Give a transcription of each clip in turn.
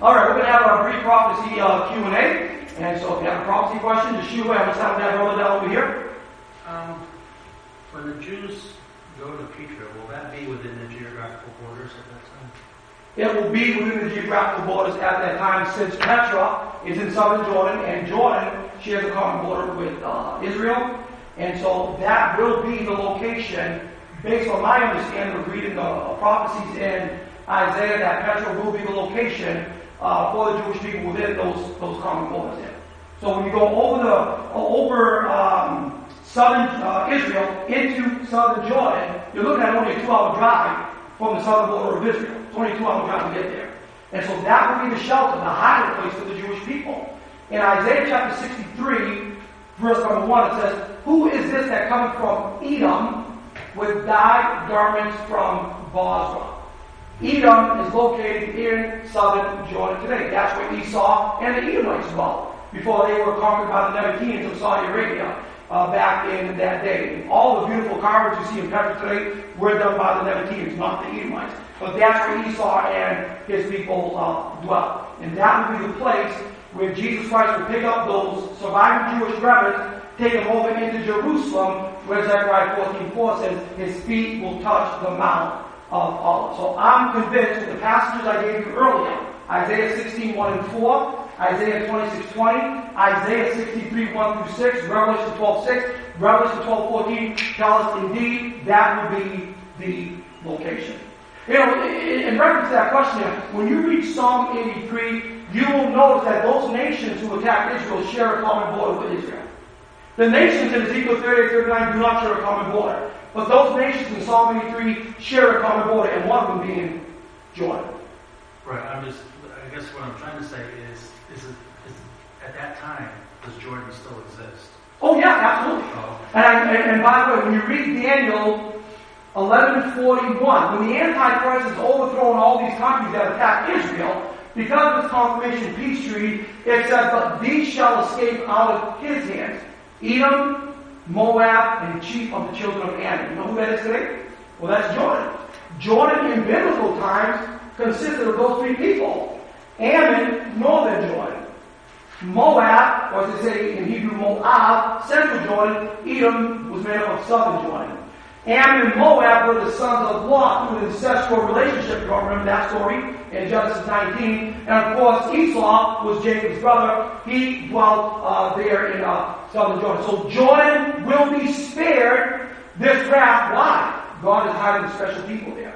All right, we're going to have our brief prophecy uh, Q&A. And so if you have a prophecy question, just shoot away. I'm going to have that brother down over here. Um, when the Jews go to Petra, will that be within the geographical borders at that time? It will be within the geographical borders at that time since Petra is in southern Jordan and Jordan shares a common border with uh, Israel. And so that will be the location, based on my understanding of reading the prophecies in Isaiah, that Petra will be the location uh, for the Jewish people within those those common borders. There. So when you go over the over um, southern uh, Israel into southern Jordan, you're looking at only a two-hour drive from the southern border of Israel. It's only a two-hour drive to get there. And so that would be the shelter, the hiding place for the Jewish people. In Isaiah chapter 63, verse number 1, it says, Who is this that cometh from Edom with dyed garments from Bozrah? Edom is located in southern Jordan today. That's where Esau and the Edomites dwelt before they were conquered by the Nabateans of Saudi Arabia uh, back in that day. all the beautiful carvings you see in Petra today were done by the Nabateans, not the Edomites. But that's where Esau and his people uh, dwelt. And that would be the place where Jesus Christ would pick up those surviving Jewish remnants, take them over into Jerusalem, where Zechariah 14.4 says, his feet will touch the Mount of Olives. So I'm convinced with the passages I gave you earlier, Isaiah 16, 1 and 4, Isaiah 26, 20, Isaiah 63, 1 through 6, Revelation 12, 6, Revelation 12, 14 tell us indeed that would be the location. You know, in reference to that question, when you read Psalm 83, you will notice that those nations who attack Israel share a common border with Israel. The nations in Ezekiel 38, 39 do not share a common border. But those nations in Psalm 83 share a common border, and one of them being Jordan. Right. I'm just, I guess what I'm trying to say is, is, it, is at that time, does Jordan still exist? Oh, yeah, absolutely. Oh. And, I, and, and by the way, when you read Daniel 1141, when the Antichrist has overthrown all these countries that attack Israel, because of his confirmation peace treaty, it says, But these shall escape out of his hands. Edom, Moab, and the chief of the children of Ammon. You know who that is today? Well, that's Jordan. Jordan in biblical times consisted of those three people. Ammon, northern Jordan. Moab, or as they say in Hebrew, Moab, central Jordan. Edom was made up of southern Jordan. Ammon and Moab were the sons of Lot through an incestual relationship. You remember that story in Genesis 19. And of course, Esau was Jacob's brother. He dwelt uh, there in uh, southern Jordan. So Jordan will be spared this wrath. Why? God is hiding special people there.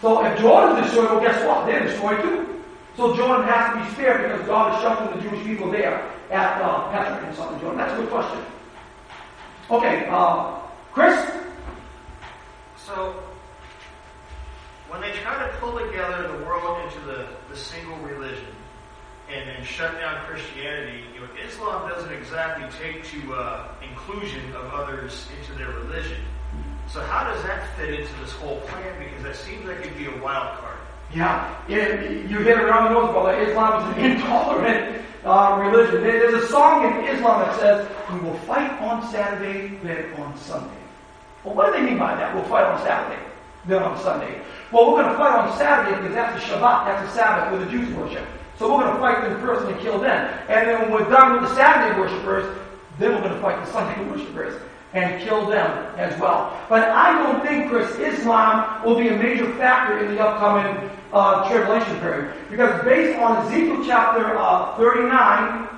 So if Jordan is destroyed, well, guess what? They're destroyed too. So Jordan has to be spared because God is sheltering the Jewish people there at uh, Petra in southern Jordan. That's a good question. Okay. Uh, Chris? So, when they try to pull together the world into the, the single religion and then shut down Christianity, you know, Islam doesn't exactly take to uh, inclusion of others into their religion. So how does that fit into this whole plan? Because that seems like it'd be a wild card. Yeah, it, you hit it around the nose, brother. Islam is an intolerant uh, religion. There's a song in Islam that says, "We will fight on Saturday, then on Sunday." Well, what do they mean by that? We'll fight on Saturday, then on Sunday. Well, we're going to fight on Saturday because that's a Shabbat, that's a Sabbath where the Jews worship. So we're going to fight them first and kill them. And then when we're done with the Saturday worshippers, then we're going to fight the Sunday worshippers and kill them as well. But I don't think, Chris, Islam will be a major factor in the upcoming uh, tribulation period. Because based on Ezekiel chapter uh, 39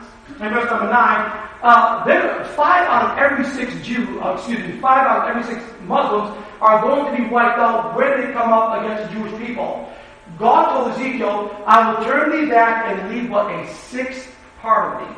and verse number 9, uh, there, five out of every six Jew, uh, excuse me, five out of every six Muslims are going to be wiped out when they come up against the Jewish people. God told Ezekiel, I will turn thee back and leave but a sixth part of thee.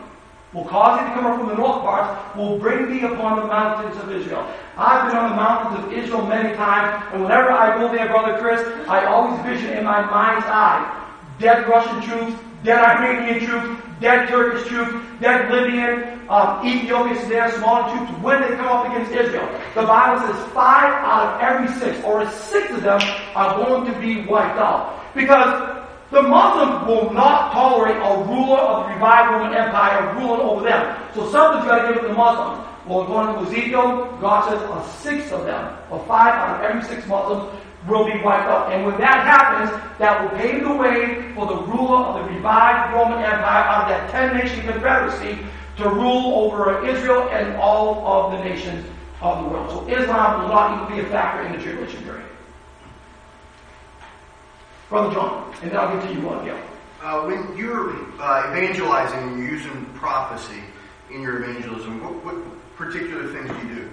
Will cause thee to come up from the north parts, will bring thee upon the mountains of Israel. I've been on the mountains of Israel many times, and whenever I go there, Brother Chris, I always vision in my mind's eye dead Russian troops, dead Iranian troops, dead Turkish troops, dead Libyan, uh, Ethiopian, Sudan, Somali troops, when they come up against Israel. The Bible says five out of every six, or six of them, are going to be wiped out. Because the Muslims will not tolerate a ruler of the revived Roman Empire ruling over them. So something's got to give to the Muslims. Well, according to Ezekiel, God says a sixth of them, or five out of every six Muslims, will be wiped out. And when that happens, that will pave the way for the ruler of the revived Roman Empire out of that 10 nation confederacy to rule over Israel and all of the nations of the world. So Islam will not even be a factor in the tribulation period. Brother John, and then I'll get to you one, yeah. Uh, when you're uh, evangelizing and you're using prophecy in your evangelism, what, what particular things do you do?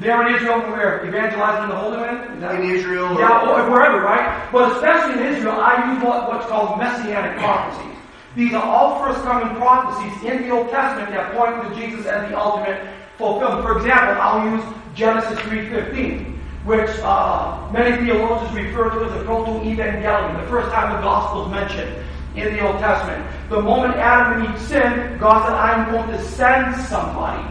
There in Israel, where evangelizing in the Holy Land? That- In Israel? Yeah, or wherever, right? But especially in Israel, I use what, what's called messianic prophecies. These are all first coming prophecies in the Old Testament that point to Jesus as the ultimate fulfillment. For example, I'll use Genesis 3.15, which uh, many theologians refer to as the proto-evangelium, the first time the gospel is mentioned in the Old Testament. The moment Adam and Eve sinned, God said, I'm going to send somebody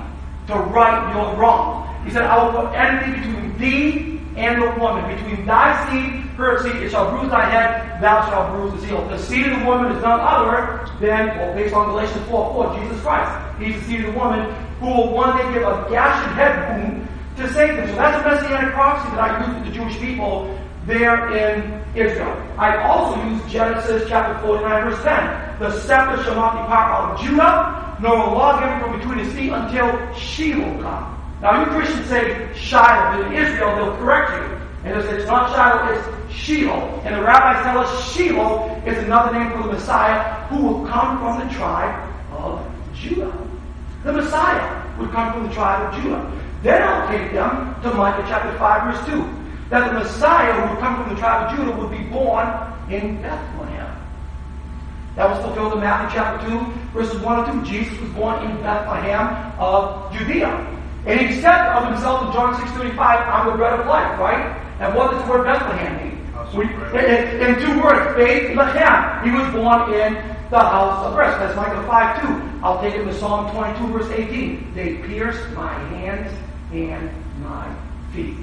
to right your wrongs. He said, I will put enmity between thee and the woman, between thy seed, her seed, it shall bruise thy head, thou shalt bruise his heel. The seed of the woman is none other than, well, based on Galatians 4 4, Jesus Christ. He's the seed of the woman who will one day give a gashing head wound to Satan. So that's a messianic prophecy that I use with the Jewish people there in Israel. I also use Genesis chapter 49, verse 10. The scepter shall not depart out of Judah, nor a lawgiver from between his feet until Shiloh come. Now, you Christians say Shiloh, but in Israel they'll correct you. And they'll say it's not Shiloh, it's Shiloh. And the rabbis tell us Shiloh is another name for the Messiah who will come from the tribe of Judah. The Messiah would come from the tribe of Judah. Then I'll take them to Micah chapter 5, verse 2. That the Messiah who would come from the tribe of Judah would be born in Bethlehem. That was fulfilled in Matthew chapter 2, verses 1 and 2. Jesus was born in Bethlehem of Judea. And he said of himself in John 6.35, I'm the bread of life, right? And what does the word Bethlehem mean? We, in, in two words, faith, Lechem. He was born in the house of rest. That's Micah 5 2. I'll take it to Psalm 22, verse 18. They pierced my hands and my feet.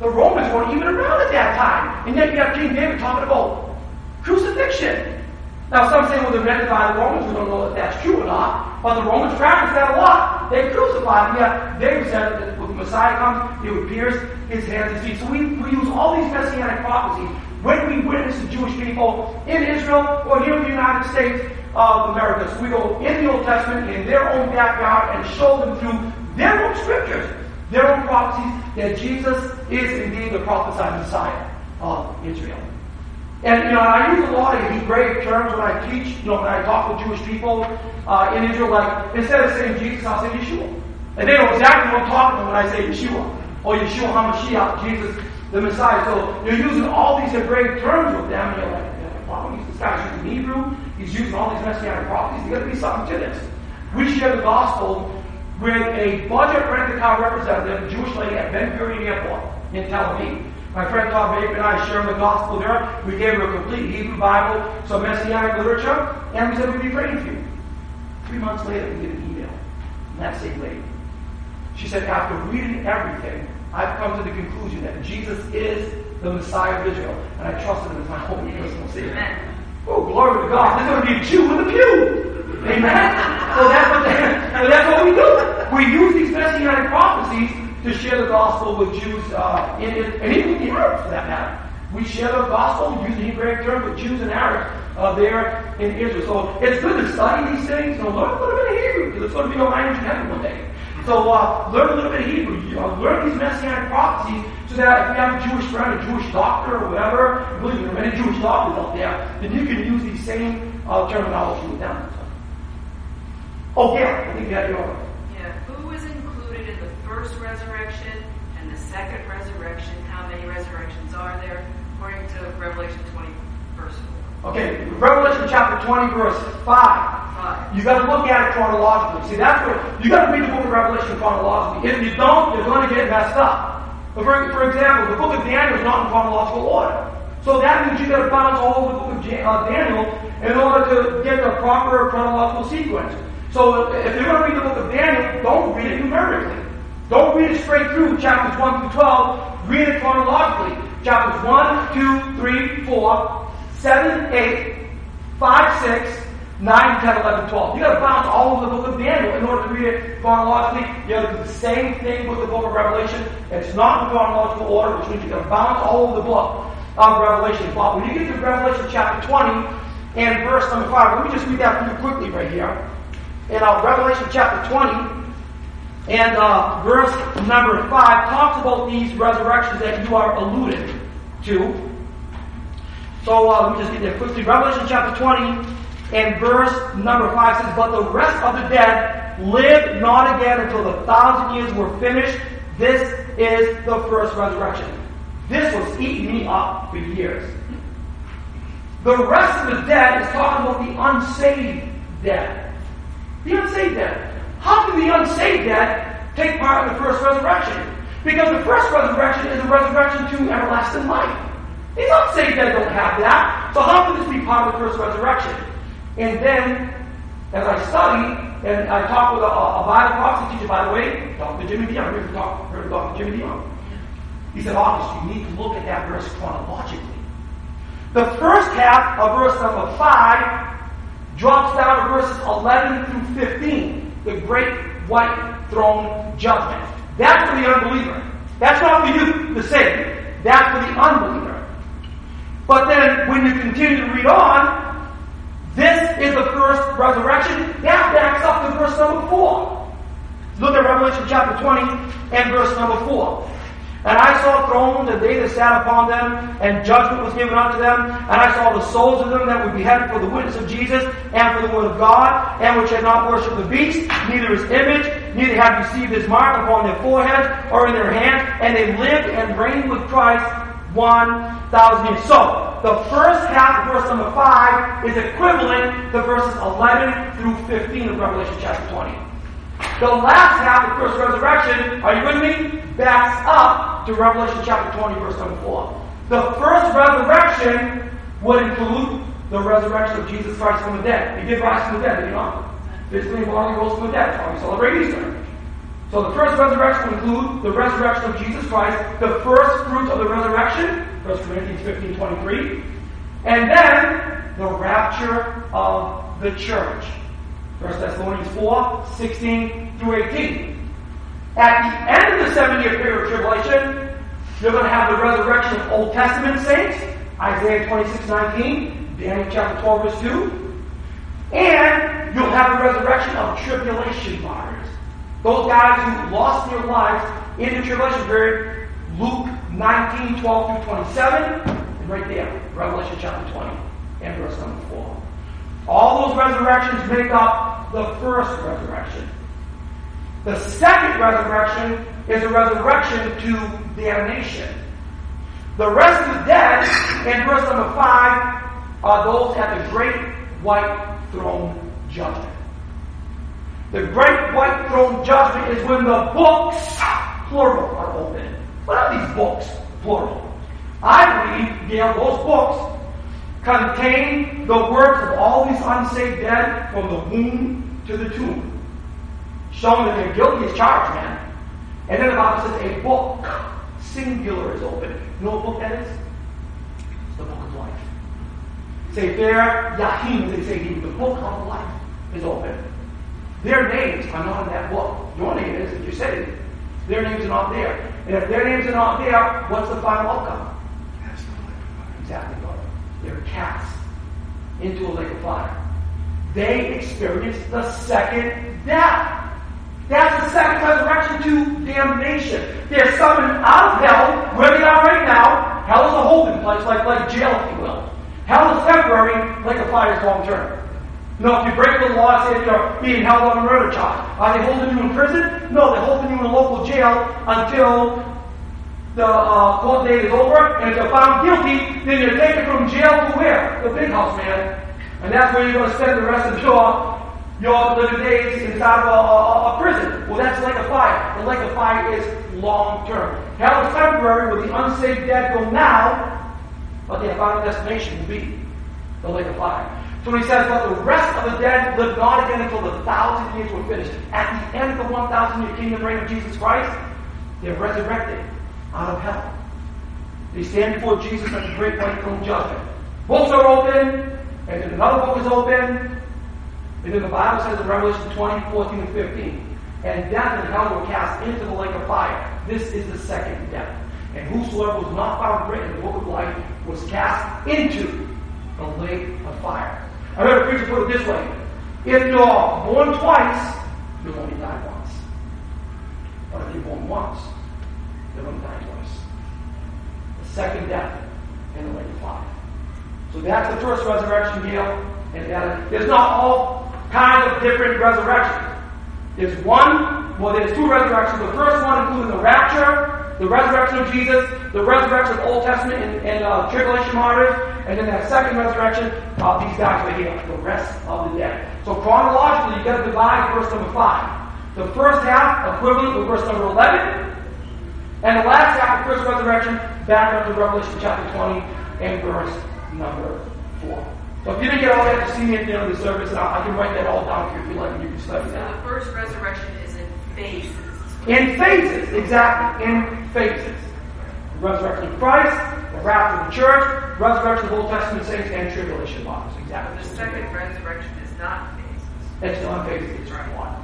The Romans weren't even around at that time. And yet you have King David talking about crucifixion. Now some say, well, they're invented by the Romans. We don't know if that's true or not. But the Romans practiced that a lot. They crucified him. Yeah, David said that when the Messiah comes, he would pierce his hands and feet. So we, we use all these messianic prophecies when we witness the Jewish people in Israel or here in the United States of America. So we go in the Old Testament, in their own backyard, and show them through their own scriptures, their own prophecies, that Jesus is indeed the prophesied Messiah of Israel. And you know, I use a lot of Hebraic terms when I teach. You know, when I talk with Jewish people uh, in Israel, like instead of saying Jesus, I'll say Yeshua, and they know exactly what I'm talking about when I say Yeshua or Yeshua Hamashiach, Jesus the Messiah. So you're using all these Hebraic terms with them, and you're like, wow, this guy's using Hebrew. He's using all these messianic prophecies. There's got to be something to this. We share the gospel with a budget rent a car representative, Jewish lady at Ben Gurion Airport in Tel Aviv. My friend Todd Baker and I shared the gospel there. We gave her a complete Hebrew Bible, some messianic literature, and we said we'd be praying for you. Three months later, we get an email from that same lady. She said, after reading everything, I've come to the conclusion that Jesus is the Messiah of Israel, and I trust him as my holy personal Savior. Oh, glory to God. There's going to be a Jew in the pew. Amen? So that's what, so that's what we do. We use these messianic prophecies to share the gospel with Jews uh, in, in, and even the Arabs for that matter. We share the gospel using Hebraic terms with Jews and Arabs uh, there in Israel. So it's good to study these things. and learn a little bit of Hebrew because it's going to be a language in heaven one day. So uh, learn a little bit of Hebrew. You know, learn these messianic prophecies so that if you have a Jewish friend, a Jewish doctor, or whatever, believe me, there are many Jewish doctors out there, then you can use these same uh, terminology with them. Oh, yeah, I think you had your Yeah, who was included in the first resurrection and the second resurrection? How many resurrections are there? According to Revelation 20, verse 4. Okay, Revelation chapter 20, verse 5. Five. You got to look at it chronologically. See, that's what you got to read the book of Revelation chronologically. If you don't, you're going to get messed up. But for, for example, the book of Daniel is not in chronological order. So that means you got to bounce all over the book of uh, Daniel in order to get the proper chronological sequence. So if you're going to read the book of Daniel, don't read it numerically. Don't read it straight through chapters 1 through 12. Read it chronologically. Chapters 1, 2, 3, 4, 7, 8, 5, 6, 9, 10, 11, 12. You gotta bounce all over the book of Daniel in order to read it chronologically. You gotta do the same thing with the book of Revelation. It's not in chronological order, which means you gotta bounce all over the book of Revelation. But when you get to Revelation chapter 20 and verse number 5, let me just read that for you quickly right here. In uh, Revelation chapter 20, and uh, verse number 5 talks about these resurrections that you are alluded to. So uh, let me just get there quickly. Revelation chapter 20 and verse number 5 says, But the rest of the dead lived not again until the thousand years were finished. This is the first resurrection. This was eating me up for years. The rest of the dead is talking about the unsaved dead. The unsaved dead. How can the unsaved dead take part in the first resurrection? Because the first resurrection is a resurrection to everlasting life. These unsaved dead don't have that. So how can this be part of the first resurrection? And then, as I study, and I talk with a, a Bible prophecy teacher, by the way, Dr. Jimmy DeYoung, heard, talk, heard Dr. Jimmy DeYoung. He said, August, you need to look at that verse chronologically. The first half of verse number 5 drops down to verses 11 through 15 the great white throne judgment. That's for the unbeliever. That's not for you, the saved. That's for the unbeliever. But then, when you continue to read on, this is the first resurrection. That backs up to verse number 4. Look at Revelation chapter 20 and verse number 4. And I saw thrones, and they that sat upon them, and judgment was given unto them. And I saw the souls of them that were beheaded for the witness of Jesus, and for the word of God, and which had not worshipped the beast, neither his image, neither had received his mark upon their foreheads or in their hands, and they lived and reigned with Christ one thousand years. So, the first half of verse number 5 is equivalent to verses 11 through 15 of Revelation chapter 20. The last half of first resurrection, are you with me? Backs up to Revelation chapter 20, verse number 4. The first resurrection would include the resurrection of Jesus Christ from the dead. He did rise from the dead, did he not? Physically bodily rose from the dead. That's why we celebrate Easter. So the first resurrection will include the resurrection of Jesus Christ, the first fruit of the resurrection, 1 Corinthians 15, 23, and then the rapture of the church. 1 Thessalonians 4, 16 through 18. At the end of the seven year period of tribulation, you're going to have the resurrection of Old Testament saints, Isaiah 26, 19, Daniel chapter 12, verse 2. And you'll have the resurrection of tribulation martyrs. Those guys who lost their lives in the tribulation period, Luke 19, 12 through 27, and right there, Revelation chapter 20, and verse number 4. All those resurrections make up the first resurrection. The second resurrection is a resurrection to damnation. The rest of the dead, in verse number 5, are those at the great white throne judgment. The great white throne judgment is when the books, plural, are opened. What are these books, plural? I believe, Gail, those books contain the works of all these unsaved dead from the womb to the tomb. Showing that they're guilty as charged, man. And then the Bible says a book, singular, is open. You know what book that is? It's the book of life. Say there, Yahim, they say the book of life is open. Their names are not in that book. Your name is, if you said it. Their names are not there. And if their names are not there, what's the final outcome? Fire. Exactly, brother. They're cast into a lake of fire. They experience the second death. That's the second resurrection to damnation. They're summoned out of hell, where they are right now. Hell is a holding place, like, like jail, if you will. Hell is temporary, like a fire is long term. No, if you break the law, say you're being held on a murder charge. Are they holding you in prison? No, they're holding you in a local jail until the uh, court date is over. And if you're found guilty, then you're taken from jail to where? The big house, man. And that's where you're going to spend the rest of your your living days inside of a, a, a, prison. Well, that's like a fire. The lake of fire is long term. Hell is temporary, where the unsaved dead go now, but their final destination will be the lake of fire. So he says, but the rest of the dead live not again until the thousand years were finished. At the end of the one thousand year kingdom reign of Jesus Christ, they're resurrected out of hell. They stand before Jesus at the great white throne judgment. Books are open, and then another book is open, And then the Bible says in Revelation 20, 14, and 15, and death and hell were cast into the lake of fire. This is the second death. And whosoever was not found written in the book of life was cast into the lake of fire. I heard a preacher put it this way. If you're born twice, you'll only die once. But if you're born once, you'll only die twice. The second death in the lake of fire. So that's the first resurrection deal. And that, there's not all kinds of different resurrections. There's one, well, there's two resurrections. The first one including the rapture, the resurrection of Jesus, the resurrection of Old Testament and, and uh, tribulation martyrs, and then that second resurrection, uh, these guys are here, the rest of the dead. So chronologically, you got to divide verse number five. The first half equivalent with verse number 11, and the last half of first resurrection back up to Revelation chapter 20 and verse number 4. So if you didn't get all that, to see me at the end of the service, I, I can write that all down for you if you like, and you can study So that. the first resurrection is in phases. In phases, exactly, in phases. The resurrection of Christ, the rapture of the church, resurrection of the Old Testament saints, and tribulation bodies. The Exactly. second resurrection is not phases. It's not phases, it's one.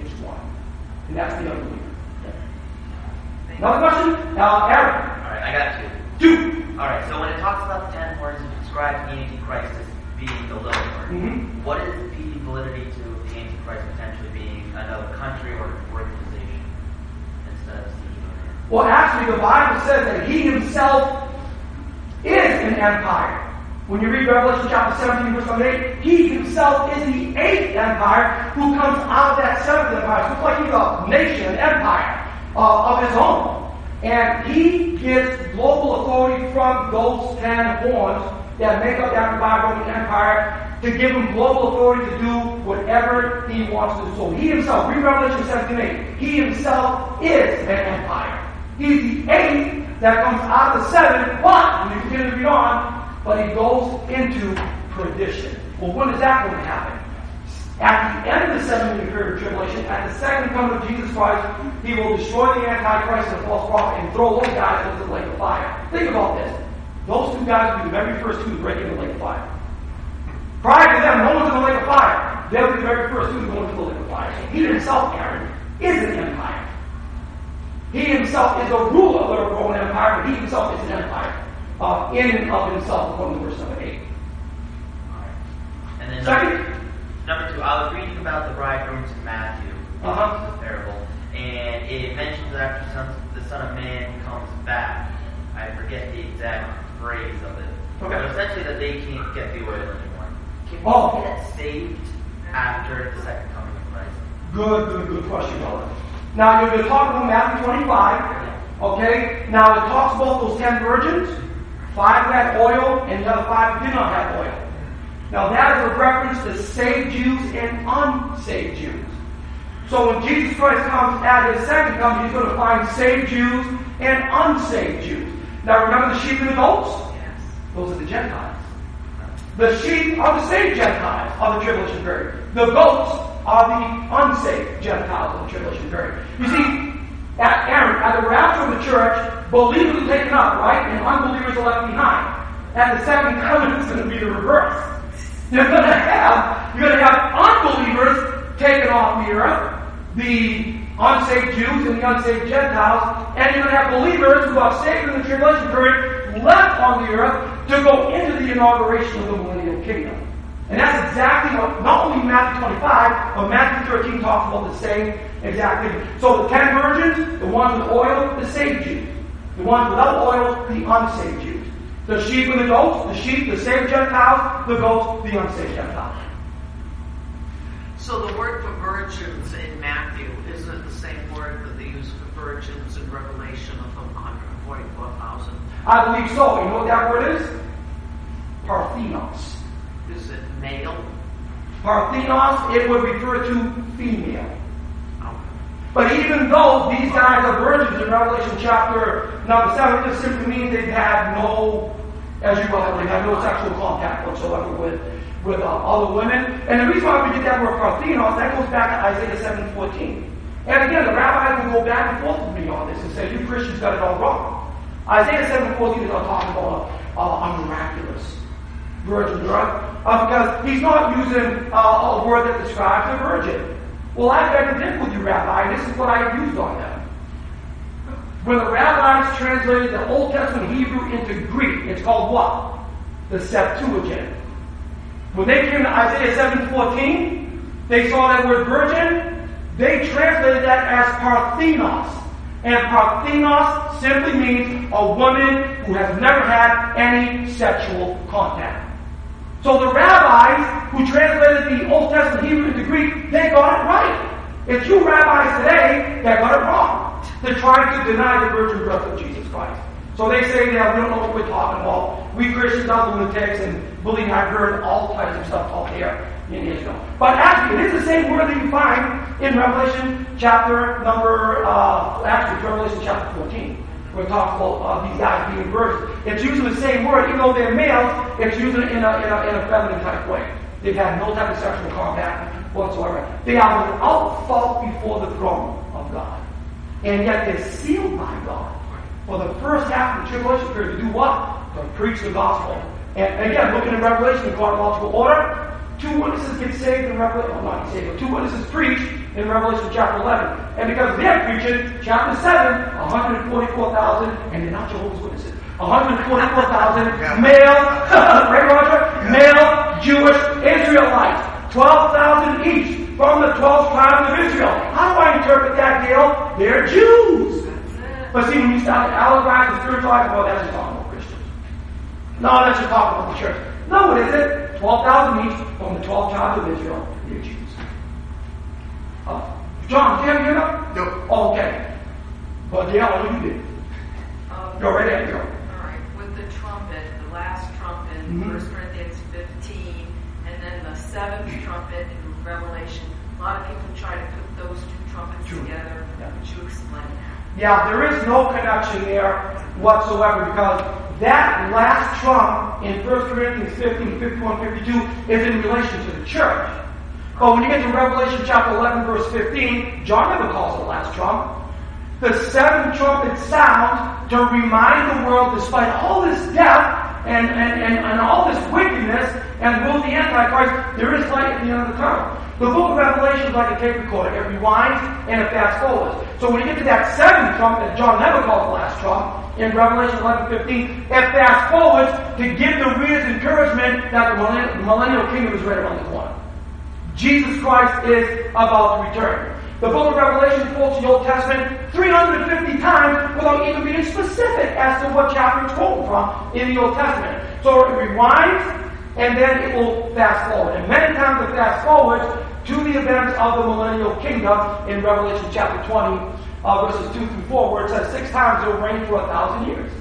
It's one. And that's the unbeliever. Thank Another question? Uh, Aaron. All right, I got two. Two. All right, so when it talks about the ten horns, it describes the Antichrist as being the little horn. Mhm. What is the validity to the Antichrist potentially being another country or organization instead of Caesar? Well, actually, the Bible says that he himself is an empire. When you read Revelation chapter 17, verse number 8, he himself is the eighth empire who comes out of that seventh empire. So it's like he's a nation, an empire uh, of his own. And he gets global authority from those ten horns that make up revived Roman Empire to give him global authority to do whatever he wants to do. So he himself, read Revelation 17, 8, he himself is an empire. He's the eighth that comes out of the seven, but, when you continue to read on, but he goes into perdition. Well, when is that going to happen? At the end of the seven year period of tribulation, at the second coming of Jesus Christ, he will destroy the Antichrist and the false prophet and throw those guys into the lake of fire. Think about this. Those two guys will be the very first two to break into the lake of fire. Prior to them, no one's in the lake of fire. They'll be the very first two to go into the lake of fire. He himself, Aaron, is an empire. He himself is a ruler of the Roman Empire, but he himself is an empire. Uh, in and of himself, according to verse number 8. And then Second? number, number two, I was reading about the bridegrooms in Matthew, Uh-huh. the parable, and it mentions that after son, the Son of Man comes back. I forget the exact phrase of it. Okay. But essentially that they can't get the oil anymore. Can we Oh. get saved after the second coming of Christ? Good, good, good question, brother. Now, you're, you're talking about Matthew 25, okay? Now, it talks about those ten virgins. Five had oil, and the other five did not have oil. Now, that is a reference to saved Jews and unsaved Jews. So when Jesus Christ comes at his second coming, he's going to find saved Jews and unsaved Jews. Now, remember the sheep and the goats? Yes. Those are the Gentiles. The sheep are the saved Gentiles of the tribulation period. The goats are the unsaved Gentiles of the tribulation period. You see, at Aaron, at the rapture of the church, believers are taken up, right? And unbelievers are left behind. At the second coming, it's going to be the reverse. You're going to have, you're going to have unbelievers taken off the earth, the unsaved Jews and the unsaved Gentiles, and you're going to have believers who are saved in the tribulation period left on the earth to go into the inauguration of the millennial kingdom. And that's exactly what not only Matthew 25, but Matthew 13 talks about the same exact thing. So the ten virgins, the ones with oil, the saved Jews. The ones without oil, the unsaved Jews. The sheep and the goats, the sheep, the saved Gentiles, the goats, the unsaved Gentiles. So the word for virgins in Matthew isn't the same word that they use for virgins in Revelation of the 144,000. I believe so. You know what that word is? Parthenos. Is it male? Parthenos, it would refer to female. But even though these guys are virgins in Revelation chapter number 7, it just simply means they've had no, as you well, they've had no sexual contact whatsoever with, with uh, other women. And the reason why we get that word Parthenos, that goes back to Isaiah 7 14. And again, the rabbis will go back and forth with me on this and say, you Christians got it all wrong. Isaiah 7 14 is not talking about a, miraculous virgin birth. uh, because he's not using uh, a word that describes a virgin. Well, I beg to differ with you, Rabbi. This is what I used on them. When the rabbis translated the Old Testament Hebrew into Greek, it's called what? The Septuagint. When they came to Isaiah 7:14, they saw that word virgin, they translated that as parthenos. And parthenos simply means a woman who has never had any sexual contact. So the rabbis who translated the Old Testament Hebrew into Greek, they got it right. It's you rabbis today that got it wrong. They're trying to deny the virgin birth of Jesus Christ. So they say that we don't know what we're talking about. We Christians are lunatics and believe I've heard all kinds of stuff out there in Israel. But actually, it is the same word that you find in Revelation chapter number, uh, actually, Revelation chapter 14. We're talking about uh, these guys being virgins. It's using the same word, even though they're males, it's using it in a, in a, in a feminine type way. They've had no type of sexual contact whatsoever. They are without fault before the throne of God. And yet they're sealed by God for the first half of the tribulation period to do what? To preach the gospel. And again, looking at Revelation in chronological order, two witnesses get saved in Revelation, well, not get saved, but two witnesses preach in Revelation chapter 11. And because they're preaching, chapter 7, 144,000, and they're not Jehovah's Witnesses. 144,000 male, right Roger? Male Jewish Israelites. 12,000 each from the 12 tribes of Israel. How do I interpret that, Gail? They're Jews. But see, when you start allegorize and spiritualize, well, that's just talking about Christians. No, that's just talking about the church. No, it isn't. 12,000 each from the 12 tribes of Israel. They're Jews. Uh, John, do you have your hand No. Oh, okay. But yeah, what you did. Um, Go right ahead, go. All right, with the trumpet, the last trumpet, Mhm. 1 Corinthians 15, and then the seventh trumpet in Revelation. A lot of people try to put those two trumpets True. together. Yeah. Would you explain that? Yeah, there is no connection there whatsoever because that last trump in 1 Corinthians 15, 51, 52 is in relation to the church. But when you get to Revelation chapter 11, verse 15, John never calls the last trump. The seventh trumpet sounds to remind the world, despite all this death and, and, and, and all this wickedness and will the Antichrist, there is light at the end of the tunnel. The book of Revelation is like a tape recorder. It rewinds and it fast forwards. So when you get to that seventh trump that John never calls the last trump, in Revelation 11, 15, it fast forwards to give the readers encouragement that the millennial, millennial kingdom is right around the corner. Jesus Christ is about to return. The book of Revelation quotes the Old Testament 350 times without even being specific as to what chapter it's quoting from in the Old Testament. So it rewinds and then it will fast forward. And many times it fast forwards to the events of the millennial kingdom in Revelation chapter 20, uh, verses 2 through 4, where it says six times it will reign for a thousand years.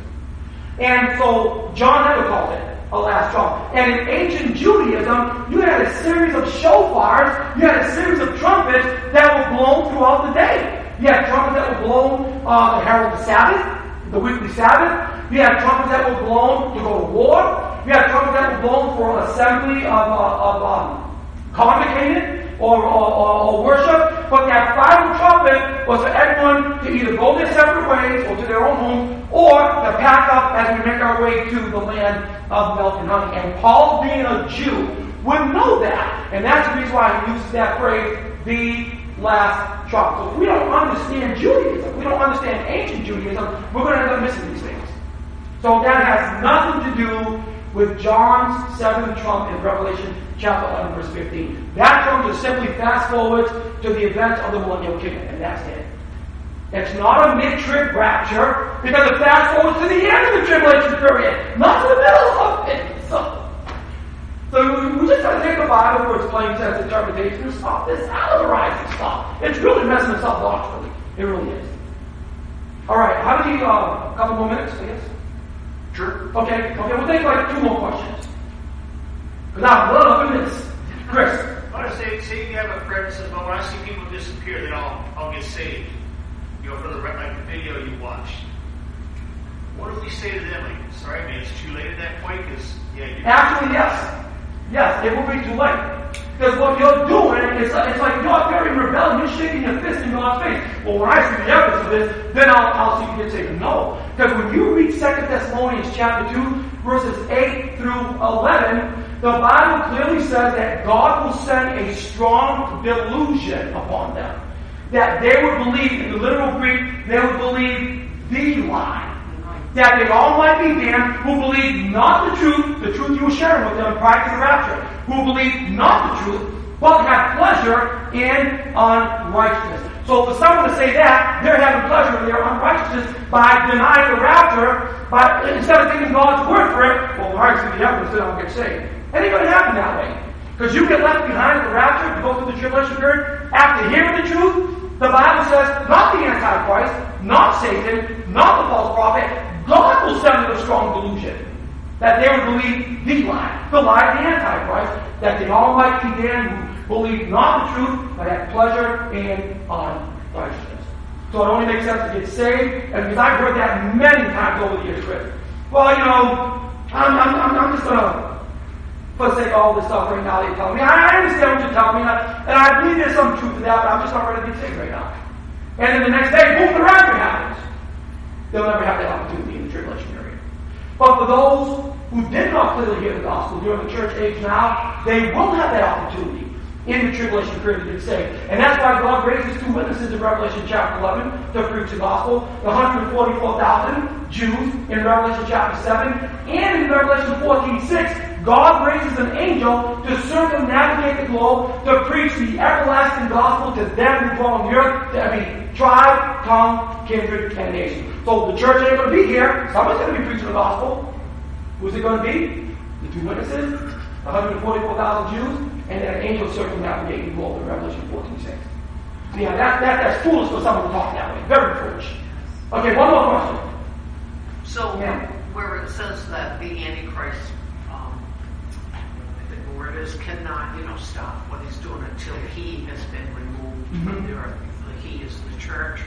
And so John never called it a last trump. And in ancient Judaism, you had a series of shofars, you had a series of trumpets that were blown throughout the day. You had trumpets that were blown uh, to herald the Sabbath, the weekly Sabbath. You had trumpets that were blown to go to war. You had trumpets that were blown for assembly of, uh, of um, convocated or, or, or, or worship. But that final trumpet was for everyone to either go their separate ways or to their own home or to pack up as we make our way to the land of milk and honey. And Paul, being a Jew, would know that. And that's the reason why he uses that phrase, the last trumpet. So if we don't understand Judaism, we don't understand ancient Judaism, we're going to end up missing these things. So that has nothing to do with John's seventh trump in Revelation chapter 11, verse 15. That trump just simply fast forwards to the events of the millennial kingdom, and that's it. It's not a mid-trib rapture because it fast forwards to the end of the tribulation period, not to the middle of it. So, so we just gotta take the Bible for its plain sense interpretation and stop this allegorizing stuff. It's really messing us up doctrinally. It really is. All right, how do you? Uh, a couple more minutes, guess. Sure. Okay, okay, we'll take like two more questions. Because I love this. Chris. I want to say, say you have a friend that says, well, when I see people disappear, then I'll, I'll get saved. You know, for the, like the video you watched. What if we say to them, like, sorry, man, it's too late at that point, because, yeah, Actually, yes. Yes, it will be too late. Because what you're doing is it's like you're very rebellious, you're shaking your fist in God's face. Well, when I see the evidence of this, then I'll, I'll see you get saved. No. Because when you read 2 Thessalonians chapter 2, verses 8 through 11, the Bible clearly says that God will send a strong delusion upon them. That they would believe, in the literal Greek, they would believe the lie. That they all might be damned who believe not the truth, the truth you were sharing with them prior to the rapture, who believe not the truth, but have pleasure in unrighteousness. So for someone to say that, they're having pleasure in their unrighteousness by denying the rapture, by instead of taking God's word for it, well, the righteous be evidence that I'll get saved. It ain't gonna happen that way. Because you get left behind at the rapture to go through the tribulation period after hearing the truth. The Bible says not the Antichrist, not Satan, not the false prophet. God will send you a strong delusion that they would believe the lie, the lie of the Antichrist, that the Almighty might be who believe not the truth, but have pleasure in unrighteousness. So it only makes sense to get saved, and because I've heard that many times over the years, Chris. Well, you know, I'm, I'm, I'm, I'm just gonna for the all this stuff right now, they tell me. I understand what you're telling me, and I, and I believe there's some truth to that, but I'm just not ready to get saved right now. And then the next day, boom, the rapture happens. They'll never have that opportunity in the tribulation. But for those who did not clearly hear the gospel during the church age now, they will have that opportunity in the tribulation period to get saved. And that's why God raises two witnesses in Revelation chapter 11 to preach the gospel. The 144,000 Jews in Revelation chapter 7. And in Revelation 14, 6, God raises an angel to circumnavigate the globe to preach the everlasting gospel to them who dwell on the earth, to every tribe, tongue, kindred, and nation. So the church ain't going to be here. Someone's going to be preaching the gospel. Who's it going to be? The two witnesses, 144,000 Jews, and then an angel circumnavigating the globe in Revelation 14, 6. So yeah, that, that, that's foolish for someone to talk that way. Very foolish. Okay, one more question. So Yeah. where it says that the Antichrist, um, I think the word is cannot, you know, stop what he's doing until he has been removed Mhm. from the earth. He is the church.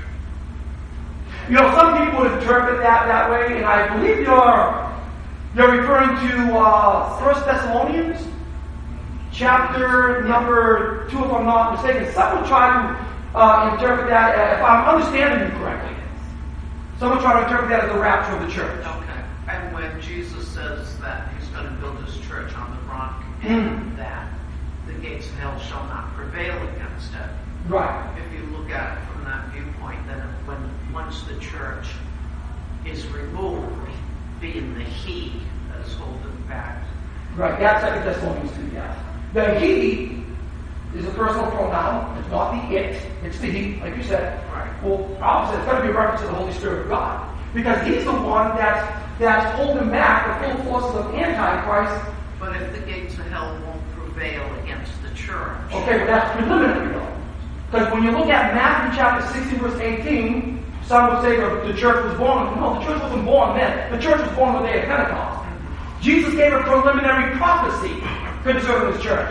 You know, some people would interpret that that way, and I believe you're you're referring to uh, First Thessalonians, chapter number two, if I'm not mistaken. Someone try to uh, interpret that, uh, if I'm understanding you correctly. Someone try to interpret that as the rapture of the church. Okay. And when Jesus says that he's going to build his church on the rock, Mm. and that the gates of hell shall not prevail against it. Right. If you look at it from that viewpoint, then when once the church is removed, being the he that is holding back, Right. That's Second Thessalonians two. Yeah. The he is a personal pronoun. It's not the it. It's the he, like you said. Right. Well, obviously, it's got to be a reference to the Holy Spirit of God because He's the one that's that's holding back the full forces of Antichrist. but if the gates of hell won't prevail against the church, Okay, but that's preliminary though, because when you look at Matthew chapter 16, verse 18, some would say the, church was born. No, the church wasn't born then. The church was born on the day of Pentecost. Jesus gave a preliminary prophecy concerning his church.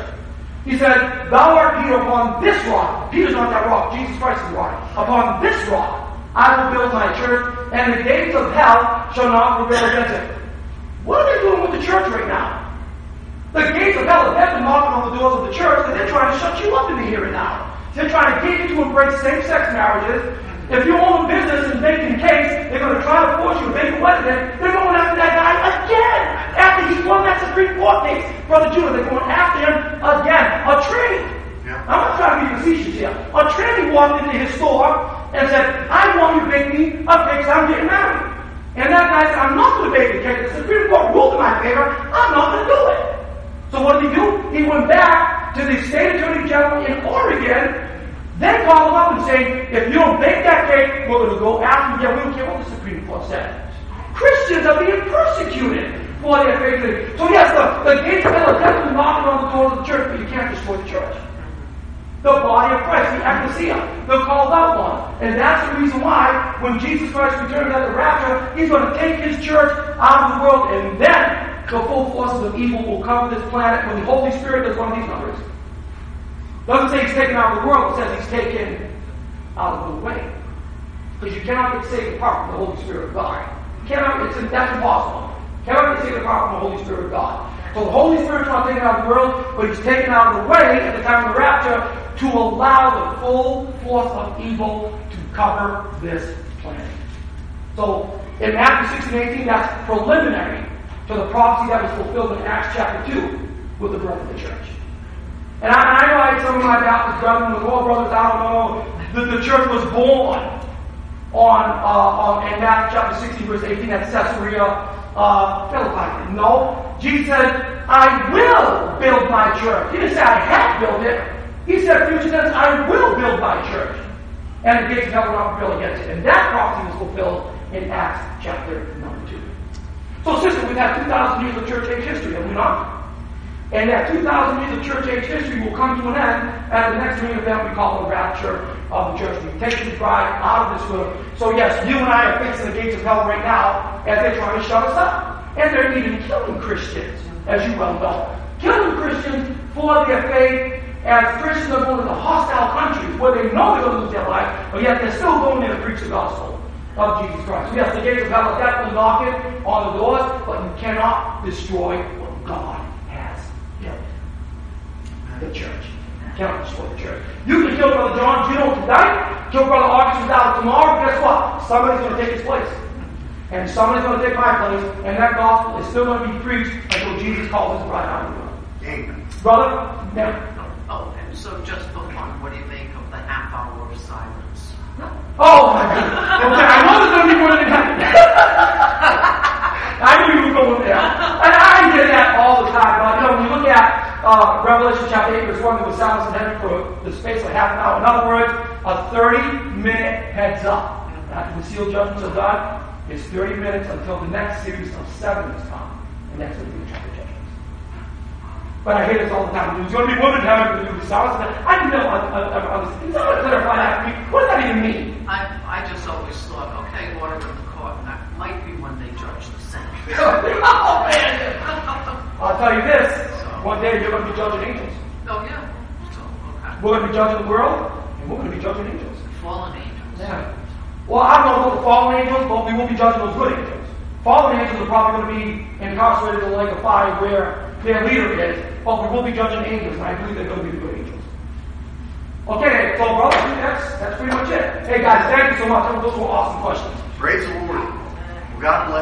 He said, Thou art Peter upon this rock. Peter's not that rock. Jesus Christ is the rock. Upon this rock I will build my church, and the gates of hell shall not prevail against it. What are they doing with the church right now? The gates of hell have been knocking on the doors of the church, and they're trying to shut you up in the here and now. They're trying to get you to embrace same-sex marriages. If you own a business and making case, they're going to try to force you to make a wedding. They're going after that guy again. After he won that Supreme Court case, Brother Judah, they're going after him again. A tranny. Yeah. I'm not trying to be facetious here. A tranny walked into his store and said, I want you to make me a cake I'm getting married. And that guy said, I'm not going to bake the cake. The Supreme Court ruled in my favor. I'm not going to do it. So what did he do? He went back to the state attorney general in Oregon, then call them up and say, if you don't bake that cake, we're going to go after you. Yeah, we don't care what the Supreme Court says. Christians are being persecuted for their faith. So yes, the, the gates of hell are definitely knocking on the door of the church, but you can't destroy the church. The body of Christ, the ecclesia, the called out one. And that's the reason why, when Jesus Christ returns at the rapture, he's going to take his church out of the world, and then the full forces of evil will cover this planet when the Holy Spirit does one of these numbers. Doesn't say he's taken out of the world, it says he's taken out of the way. Because you cannot get saved apart from the Holy Spirit of God. You cannot, it's, that's impossible. You cannot get saved apart from the Holy Spirit of God. So the Holy Spirit's not taken out of the world, but he's taken out of the way at the time of the rapture to allow the full force of evil to cover this planet. So in Matthew 16 18, that's preliminary to the prophecy that was fulfilled in Acts chapter 2. with the birth of the church. And I, know I had some of my Baptist brethren with all brothers, I don't know, the, the church was born on, uh, on in Matthew chapter 16, verse 18 at Caesarea uh, Philippi. No, Jesus said, I will build my church. He didn't say I have built it. He said, future tense, I will build my church. And the gates of hell will not prevail against it. And that prophecy was fulfilled in Acts chapter number 2. So, sister, we've had 2,000 years of church age history, have we not? And that 2,000 years of church age history will come to an end at the next main event we call the rapture of the church. We take the bride out of this world. So yes, you and I are facing the gates of hell right now as they're trying to shut us up. And they're even killing Christians, as you well know. Killing Christians for their faith as Christians are going to hostile countries where they know they're going to lose their life, but yet they're still going there to preach the gospel of Jesus Christ. Yes, the gates of hell are definitely knocking on the doors, but you cannot destroy God. The church. You cannot destroy the church. You can kill Brother John Gino tonight, kill Brother Augustus out tomorrow, guess what? Somebody's going to take his place. And somebody's going to take my place, and that gospel is still going to be preached until Jesus calls his bride out of the world. Amen. Brother, now, Oh, and so just for fun, what do you make of the half hour of silence? Oh my God. Okay, I know there's going to be more than that. I knew you were going there. And I get that all the time. But, you know, when you look at uh, Revelation chapter 8, verse 1, there was silence in heaven for the space of half an hour. In other words, a 30 minute heads up. After the sealed judgments of God, it's 30 minutes until the next series of seven is come. And that's going to be the judgments. But I hear this all the time. There's going to be women having to do the silence. I didn't know. I, was, can someone clarify that for me? What does that even mean? I, I just always thought, okay, order in the court, and that might be when they judge the saints. oh man! I'll tell you this: one day you're going to be judging angels. Oh, yeah. So, okay. We're going to be judging the world, and we're going to be judging angels. Fallen angels. Yeah. Well, I don't know about the fallen angels, but we will be judging those good angels. Fallen angels are probably going to be incarcerated in the lake of fire where their leader is, but we will be judging angels, and I believe they're going to be the good angels. Okay, so brother, that's that's pretty much it. Hey guys, thank you so much. Those were awesome questions. Praise the Lord. Well, God bless.